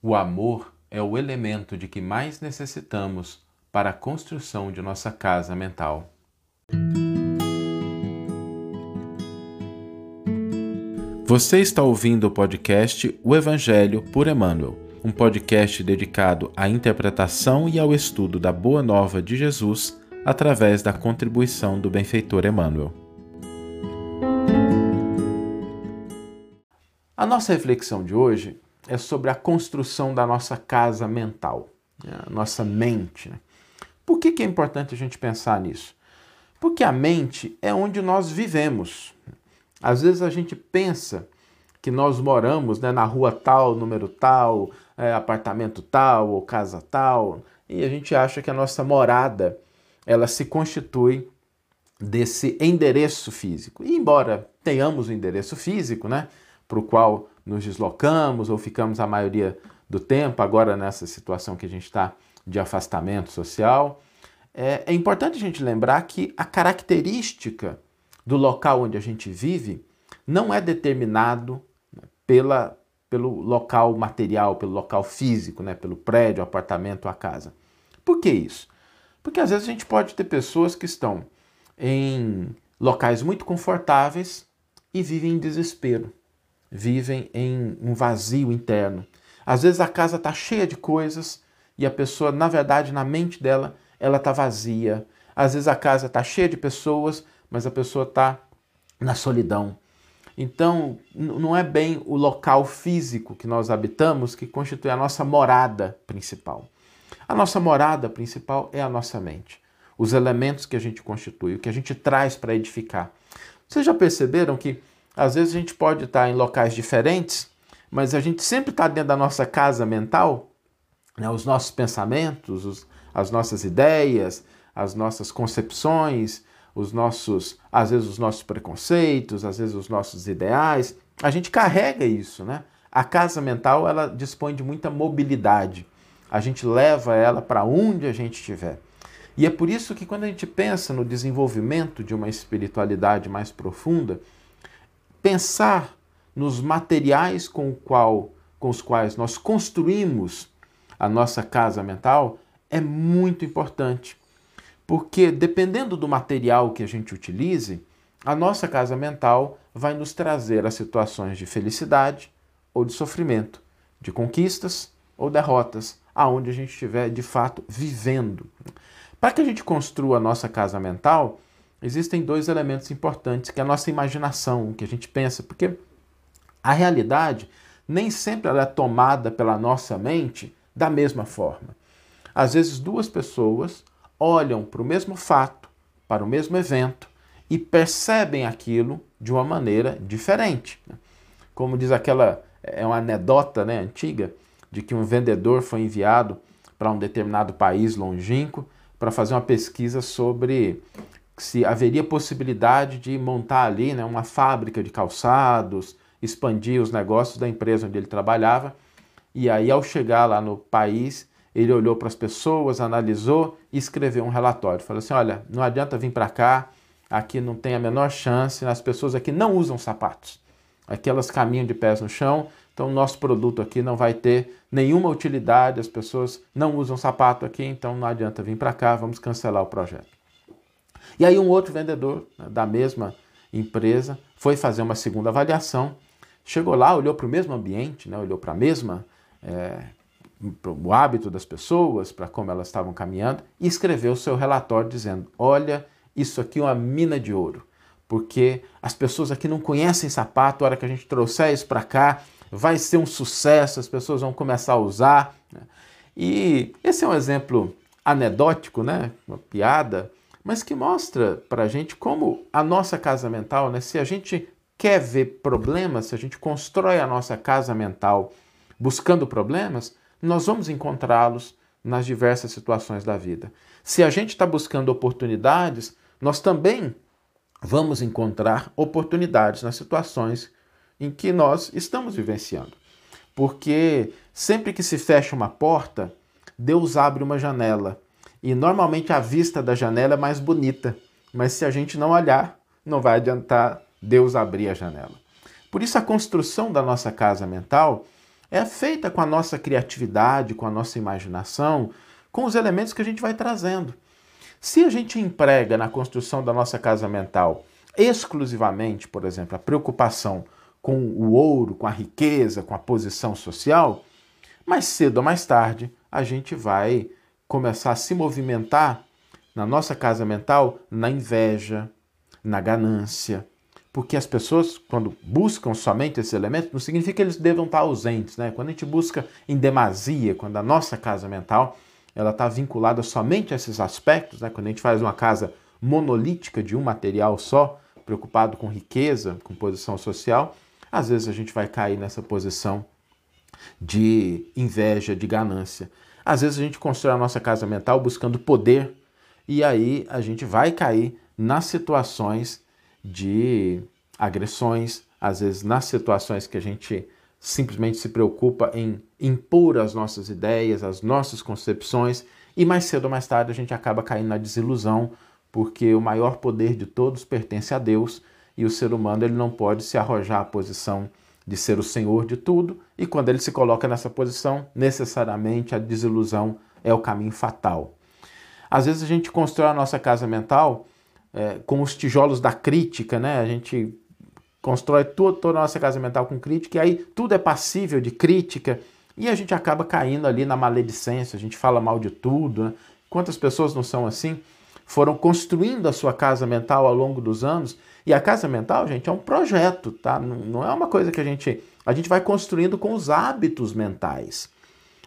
O amor é o elemento de que mais necessitamos para a construção de nossa casa mental. Você está ouvindo o podcast O Evangelho por Emmanuel, um podcast dedicado à interpretação e ao estudo da Boa Nova de Jesus através da contribuição do benfeitor Emmanuel. A nossa reflexão de hoje é sobre a construção da nossa casa mental, né? a nossa mente. Né? Por que, que é importante a gente pensar nisso? Porque a mente é onde nós vivemos. Às vezes a gente pensa que nós moramos né, na rua tal, número tal, é, apartamento tal ou casa tal, e a gente acha que a nossa morada ela se constitui desse endereço físico. E embora tenhamos o um endereço físico, né, para o qual nos deslocamos ou ficamos a maioria do tempo, agora nessa situação que a gente está de afastamento social. É, é importante a gente lembrar que a característica do local onde a gente vive não é determinado pela, pelo local material, pelo local físico, né, pelo prédio, apartamento, a casa. Por que isso? Porque às vezes a gente pode ter pessoas que estão em locais muito confortáveis e vivem em desespero vivem em um vazio interno. Às vezes a casa está cheia de coisas e a pessoa, na verdade, na mente dela, ela está vazia. Às vezes a casa está cheia de pessoas, mas a pessoa está na solidão. Então, não é bem o local físico que nós habitamos que constitui a nossa morada principal. A nossa morada principal é a nossa mente, os elementos que a gente constitui, o que a gente traz para edificar. Vocês já perceberam que às vezes a gente pode estar em locais diferentes, mas a gente sempre está dentro da nossa casa mental, né? os nossos pensamentos, os, as nossas ideias, as nossas concepções, os nossos, às vezes os nossos preconceitos, às vezes os nossos ideais. A gente carrega isso, né? A casa mental ela dispõe de muita mobilidade. A gente leva ela para onde a gente estiver. E é por isso que quando a gente pensa no desenvolvimento de uma espiritualidade mais profunda, pensar nos materiais com, qual, com os quais nós construímos a nossa casa mental é muito importante. Porque dependendo do material que a gente utilize, a nossa casa mental vai nos trazer as situações de felicidade ou de sofrimento, de conquistas ou derrotas, aonde a gente estiver de fato vivendo. Para que a gente construa a nossa casa mental, existem dois elementos importantes, que é a nossa imaginação, o que a gente pensa, porque a realidade nem sempre ela é tomada pela nossa mente da mesma forma. Às vezes duas pessoas olham para o mesmo fato, para o mesmo evento e percebem aquilo de uma maneira diferente. Né? Como diz aquela é uma anedota né, antiga de que um vendedor foi enviado para um determinado país longínquo para fazer uma pesquisa sobre se haveria possibilidade de montar ali né, uma fábrica de calçados, expandir os negócios da empresa onde ele trabalhava. E aí, ao chegar lá no país, ele olhou para as pessoas, analisou e escreveu um relatório. Falou assim: olha, não adianta vir para cá, aqui não tem a menor chance, as pessoas aqui não usam sapatos. Aqui elas caminham de pés no chão, então nosso produto aqui não vai ter nenhuma utilidade, as pessoas não usam sapato aqui, então não adianta vir para cá, vamos cancelar o projeto. E aí um outro vendedor né, da mesma empresa foi fazer uma segunda avaliação, chegou lá, olhou para o mesmo ambiente, né, olhou para a mesma é, o hábito das pessoas, para como elas estavam caminhando, e escreveu o seu relatório dizendo: olha, isso aqui é uma mina de ouro, porque as pessoas aqui não conhecem sapato, a hora que a gente trouxer isso para cá, vai ser um sucesso, as pessoas vão começar a usar. Né. E esse é um exemplo anedótico, né? uma piada, mas que mostra para a gente como a nossa casa mental, né, se a gente quer ver problemas, se a gente constrói a nossa casa mental buscando problemas, nós vamos encontrá-los nas diversas situações da vida. Se a gente está buscando oportunidades, nós também vamos encontrar oportunidades nas situações em que nós estamos vivenciando. Porque sempre que se fecha uma porta, Deus abre uma janela e normalmente a vista da janela é mais bonita, mas se a gente não olhar, não vai adiantar Deus abrir a janela. Por isso, a construção da nossa casa mental é feita com a nossa criatividade, com a nossa imaginação, com os elementos que a gente vai trazendo. Se a gente emprega na construção da nossa casa mental exclusivamente, por exemplo, a preocupação com o ouro, com a riqueza, com a posição social, mais cedo ou mais tarde a gente vai começar a se movimentar na nossa casa mental na inveja, na ganância. Porque as pessoas, quando buscam somente esses elementos, não significa que eles devam estar ausentes. Né? Quando a gente busca em demasia, quando a nossa casa mental ela está vinculada somente a esses aspectos, né? quando a gente faz uma casa monolítica de um material só, preocupado com riqueza, com posição social, às vezes a gente vai cair nessa posição de inveja, de ganância. Às vezes a gente constrói a nossa casa mental buscando poder e aí a gente vai cair nas situações de agressões, às vezes nas situações que a gente simplesmente se preocupa em impor as nossas ideias, as nossas concepções, e mais cedo ou mais tarde a gente acaba caindo na desilusão, porque o maior poder de todos pertence a Deus e o ser humano ele não pode se arrojar à posição de ser o senhor de tudo, e quando ele se coloca nessa posição, necessariamente a desilusão é o caminho fatal. Às vezes a gente constrói a nossa casa mental é, com os tijolos da crítica, né? A gente constrói toda a nossa casa mental com crítica, e aí tudo é passível de crítica, e a gente acaba caindo ali na maledicência, a gente fala mal de tudo. Né? Quantas pessoas não são assim? Foram construindo a sua casa mental ao longo dos anos, e a casa mental, gente, é um projeto, tá? Não, não é uma coisa que a gente. A gente vai construindo com os hábitos mentais.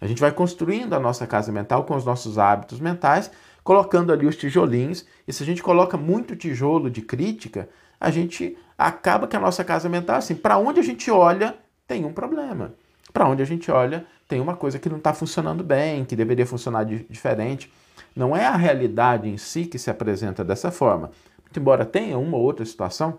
A gente vai construindo a nossa casa mental com os nossos hábitos mentais, colocando ali os tijolinhos, e se a gente coloca muito tijolo de crítica, a gente acaba que a nossa casa mental, assim, para onde a gente olha, tem um problema. Para onde a gente olha, tem uma coisa que não está funcionando bem, que deveria funcionar de, diferente. Não é a realidade em si que se apresenta dessa forma. Embora tenha uma ou outra situação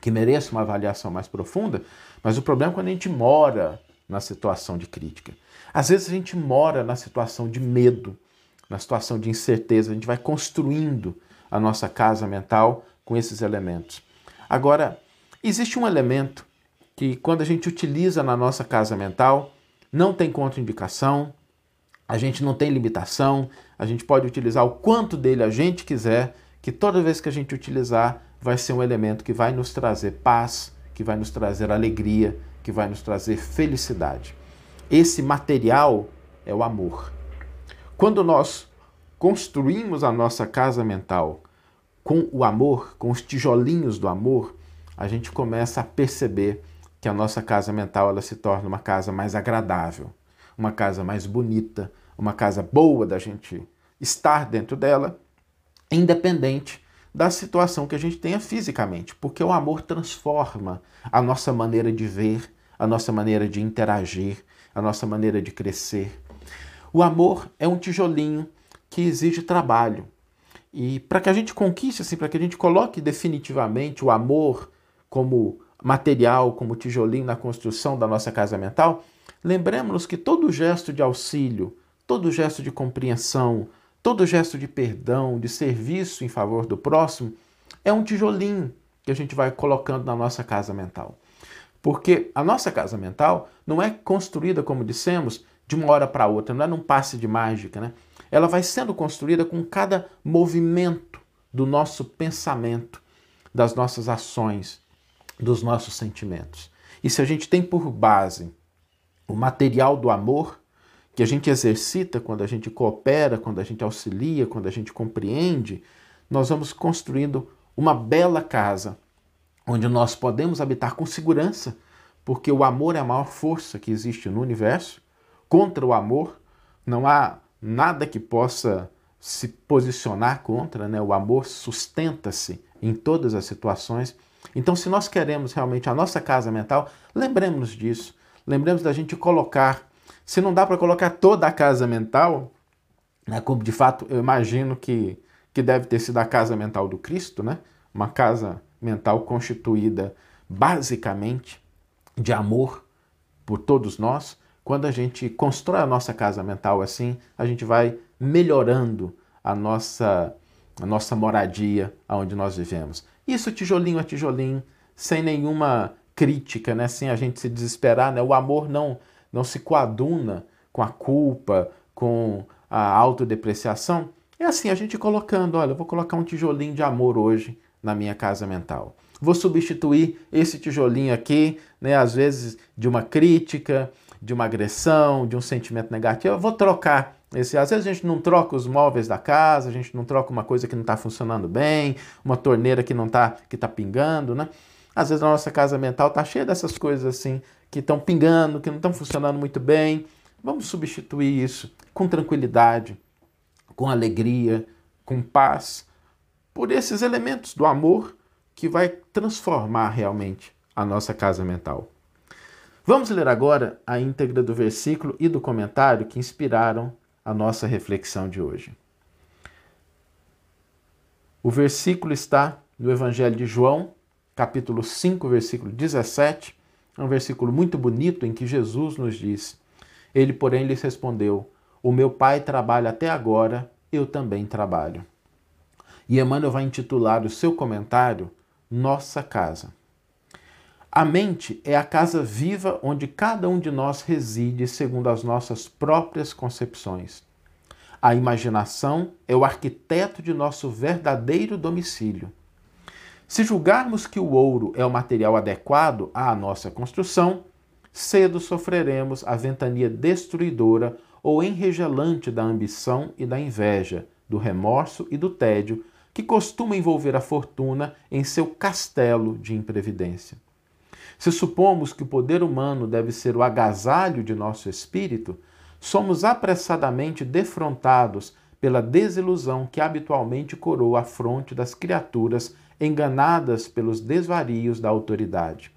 que mereça uma avaliação mais profunda, mas o problema é quando a gente mora na situação de crítica. Às vezes a gente mora na situação de medo, na situação de incerteza, a gente vai construindo a nossa casa mental com esses elementos. Agora, existe um elemento que, quando a gente utiliza na nossa casa mental, não tem contraindicação, a gente não tem limitação, a gente pode utilizar o quanto dele a gente quiser, que toda vez que a gente utilizar, vai ser um elemento que vai nos trazer paz, que vai nos trazer alegria, que vai nos trazer felicidade. Esse material é o amor. Quando nós construímos a nossa casa mental com o amor, com os tijolinhos do amor, a gente começa a perceber que a nossa casa mental ela se torna uma casa mais agradável, uma casa mais bonita, uma casa boa da gente estar dentro dela, independente da situação que a gente tenha fisicamente, porque o amor transforma a nossa maneira de ver, a nossa maneira de interagir, a nossa maneira de crescer. O amor é um tijolinho que exige trabalho, e para que a gente conquiste, assim, para que a gente coloque definitivamente o amor como material, como tijolinho na construção da nossa casa mental, lembremos-nos que todo gesto de auxílio, todo gesto de compreensão, todo gesto de perdão, de serviço em favor do próximo, é um tijolinho que a gente vai colocando na nossa casa mental. Porque a nossa casa mental não é construída, como dissemos, de uma hora para outra, não é num passe de mágica, né? ela vai sendo construída com cada movimento do nosso pensamento, das nossas ações, dos nossos sentimentos. E se a gente tem por base o material do amor, que a gente exercita quando a gente coopera, quando a gente auxilia, quando a gente compreende, nós vamos construindo uma bela casa onde nós podemos habitar com segurança, porque o amor é a maior força que existe no universo. Contra o amor não há nada que possa se posicionar contra, né? O amor sustenta-se em todas as situações. Então, se nós queremos realmente a nossa casa mental, lembremos disso. Lembremos da gente colocar. Se não dá para colocar toda a casa mental, né, como de fato eu imagino que, que deve ter sido a casa mental do Cristo, né? Uma casa mental constituída basicamente de amor por todos nós, quando a gente constrói a nossa casa mental assim, a gente vai melhorando a nossa, a nossa moradia onde nós vivemos. Isso tijolinho a tijolinho, sem nenhuma crítica, né? sem a gente se desesperar. Né? O amor não, não se coaduna com a culpa, com a autodepreciação, é assim, a gente colocando, olha, eu vou colocar um tijolinho de amor hoje na minha casa mental. Vou substituir esse tijolinho aqui, né, às vezes de uma crítica, de uma agressão, de um sentimento negativo. Eu vou trocar esse. Às vezes a gente não troca os móveis da casa, a gente não troca uma coisa que não está funcionando bem, uma torneira que não está que tá pingando, né? Às vezes a nossa casa mental está cheia dessas coisas assim que estão pingando, que não estão funcionando muito bem. Vamos substituir isso com tranquilidade, com alegria, com paz, por esses elementos do amor que vai transformar realmente a nossa casa mental. Vamos ler agora a íntegra do versículo e do comentário que inspiraram a nossa reflexão de hoje. O versículo está no Evangelho de João, capítulo 5, versículo 17. É um versículo muito bonito em que Jesus nos diz: Ele, porém, lhes respondeu: O meu Pai trabalha até agora, eu também trabalho. E Emmanuel vai intitular o seu comentário Nossa Casa. A mente é a casa viva onde cada um de nós reside segundo as nossas próprias concepções. A imaginação é o arquiteto de nosso verdadeiro domicílio. Se julgarmos que o ouro é o material adequado à nossa construção, cedo sofreremos a ventania destruidora ou enregelante da ambição e da inveja, do remorso e do tédio que costuma envolver a fortuna em seu castelo de imprevidência. Se supomos que o poder humano deve ser o agasalho de nosso espírito, somos apressadamente defrontados pela desilusão que habitualmente coroa a fronte das criaturas enganadas pelos desvarios da autoridade.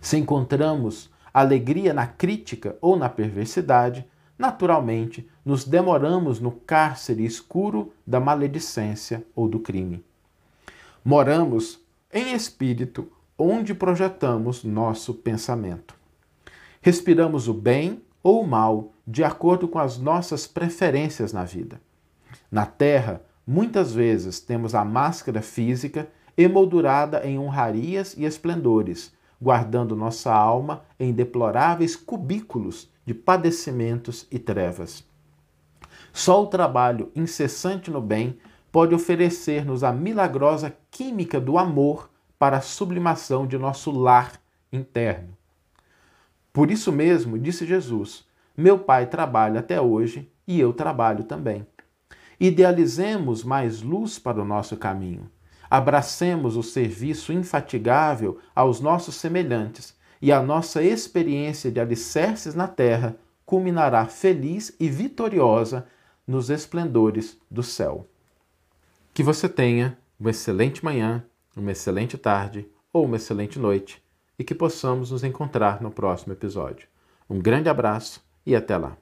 Se encontramos alegria na crítica ou na perversidade, naturalmente nos demoramos no cárcere escuro da maledicência ou do crime. Moramos em espírito onde projetamos nosso pensamento. Respiramos o bem ou o mal de acordo com as nossas preferências na vida. Na Terra, muitas vezes temos a máscara física emoldurada em honrarias e esplendores, guardando nossa alma em deploráveis cubículos de padecimentos e trevas. Só o trabalho incessante no bem pode oferecer-nos a milagrosa química do amor para a sublimação de nosso lar interno. Por isso mesmo, disse Jesus: Meu Pai trabalha até hoje e eu trabalho também. Idealizemos mais luz para o nosso caminho. Abracemos o serviço infatigável aos nossos semelhantes e a nossa experiência de alicerces na terra culminará feliz e vitoriosa nos esplendores do céu. Que você tenha uma excelente manhã, uma excelente tarde ou uma excelente noite e que possamos nos encontrar no próximo episódio. Um grande abraço e até lá!